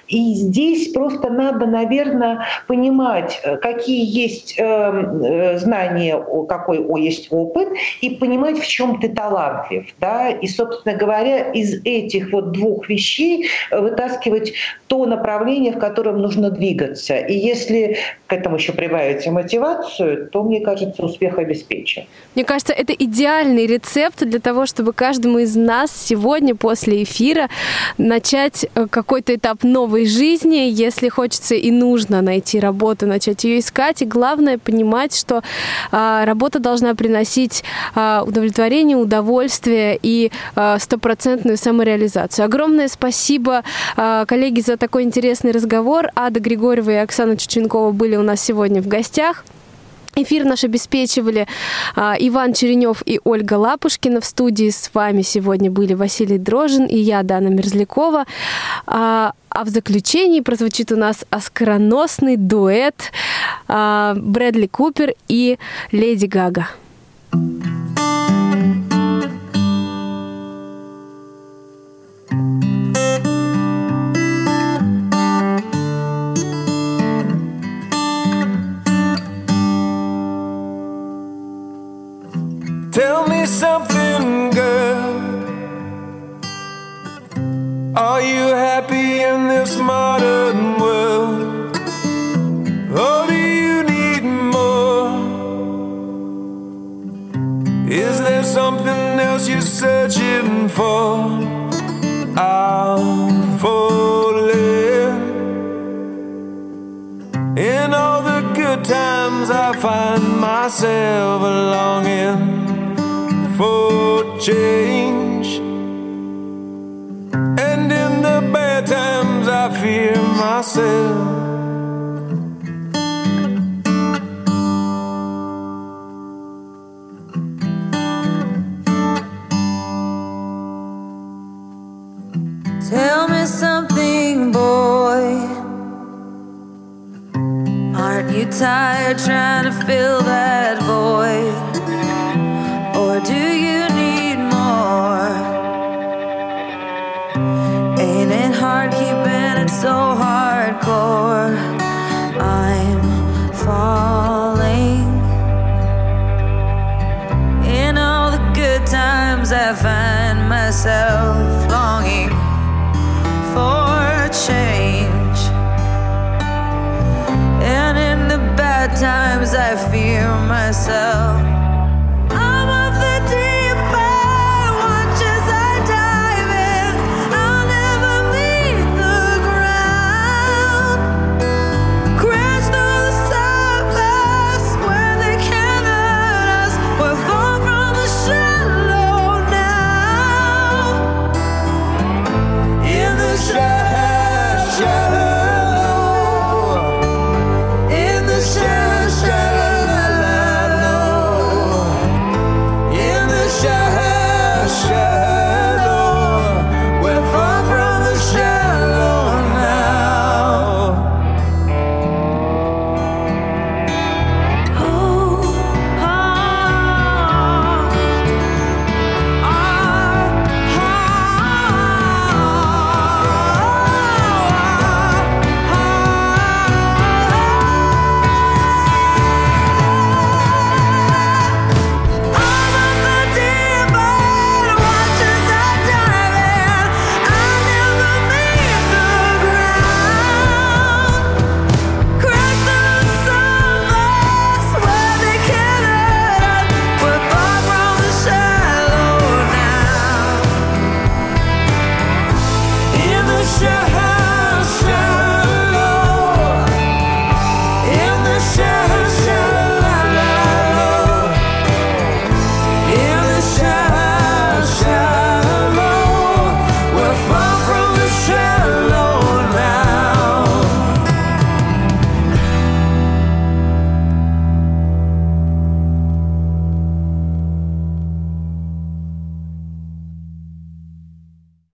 Speaker 4: И здесь просто надо, наверное, понимать, э, какие есть эм, э, знания, какой есть опыт, и понимать, в чем ты талантлив. Да? И, собственно говоря, из этих вот двух вещей э, вытаскивать то направление, в котором нужно двигаться. И если к этому еще прибавить мотивацию, то, мне кажется, успех обеспечен.
Speaker 2: Мне кажется, это идеальный рецепт для того, чтобы каждому из нас сегодня после эфира начать какой-то этап новой жизни, если хочется и нужно найти работу, начать ее искать. И главное понимать, что а, работа должна приносить а, удовлетворение, удовольствие и а, стопроцентную самореализацию. Огромное спасибо, а, коллеги, за такой интересный разговор. Ада Григорьева и Оксана Чученкова были у нас сегодня в гостях. Эфир наш обеспечивали а, Иван Черенев и Ольга Лапушкина. В студии с вами сегодня были Василий Дрожин и я, Дана Мерзлякова. А, а в заключении прозвучит у нас оскароносный дуэт а, Брэдли Купер и Леди Гага.
Speaker 8: Tell